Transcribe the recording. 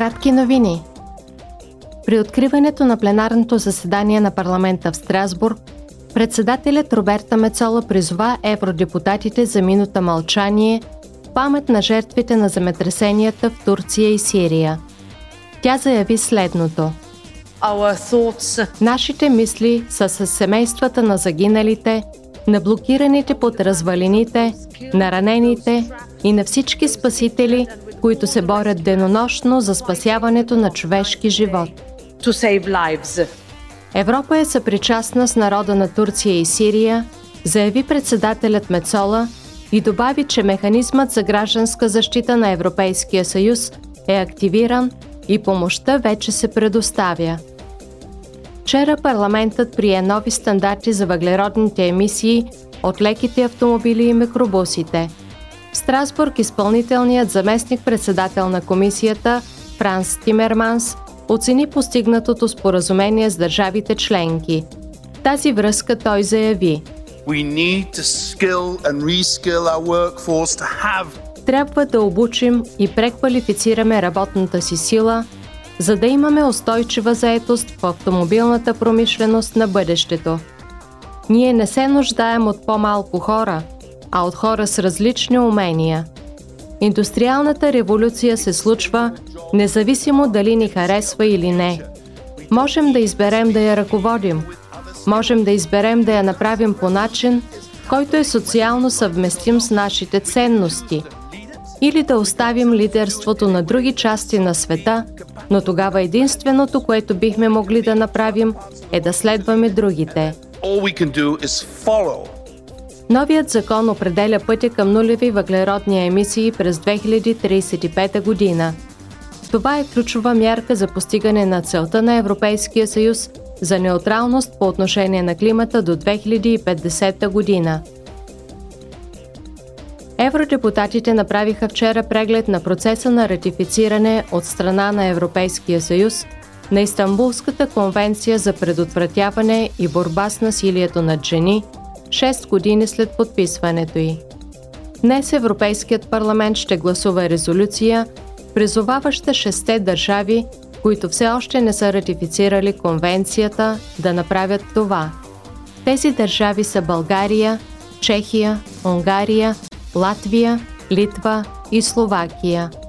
Кратки новини. При откриването на пленарното заседание на парламента в Страсбург, председателят Роберта Мецола призова евродепутатите за минута мълчание в памет на жертвите на земетресенията в Турция и Сирия. Тя заяви следното. Нашите мисли са с семействата на загиналите, на блокираните под развалините, на ранените и на всички спасители, които се борят денонощно за спасяването на човешки живот. Европа е съпричастна с народа на Турция и Сирия, заяви председателят Мецола и добави, че механизмът за гражданска защита на Европейския съюз е активиран и помощта вече се предоставя. Вчера парламентът прие нови стандарти за въглеродните емисии от леките автомобили и микробусите – в Страсбург изпълнителният заместник-председател на комисията Франс Тимерманс оцени постигнатото споразумение с държавите членки. В тази връзка той заяви Трябва да обучим и преквалифицираме работната си сила, за да имаме устойчива заетост в автомобилната промишленост на бъдещето. Ние не се нуждаем от по-малко хора – а от хора с различни умения. Индустриалната революция се случва независимо дали ни харесва или не. Можем да изберем да я ръководим. Можем да изберем да я направим по начин, който е социално съвместим с нашите ценности. Или да оставим лидерството на други части на света, но тогава единственото, което бихме могли да направим, е да следваме другите. Новият закон определя пътя към нулеви въглеродни емисии през 2035 година. Това е ключова мярка за постигане на целта на Европейския съюз за неутралност по отношение на климата до 2050 година. Евродепутатите направиха вчера преглед на процеса на ратифициране от страна на Европейския съюз на Истанбулската конвенция за предотвратяване и борба с насилието над жени – 6 години след подписването й. Днес Европейският парламент ще гласува резолюция, призоваваща шесте държави, които все още не са ратифицирали конвенцията, да направят това. Тези държави са България, Чехия, Унгария, Латвия, Литва и Словакия –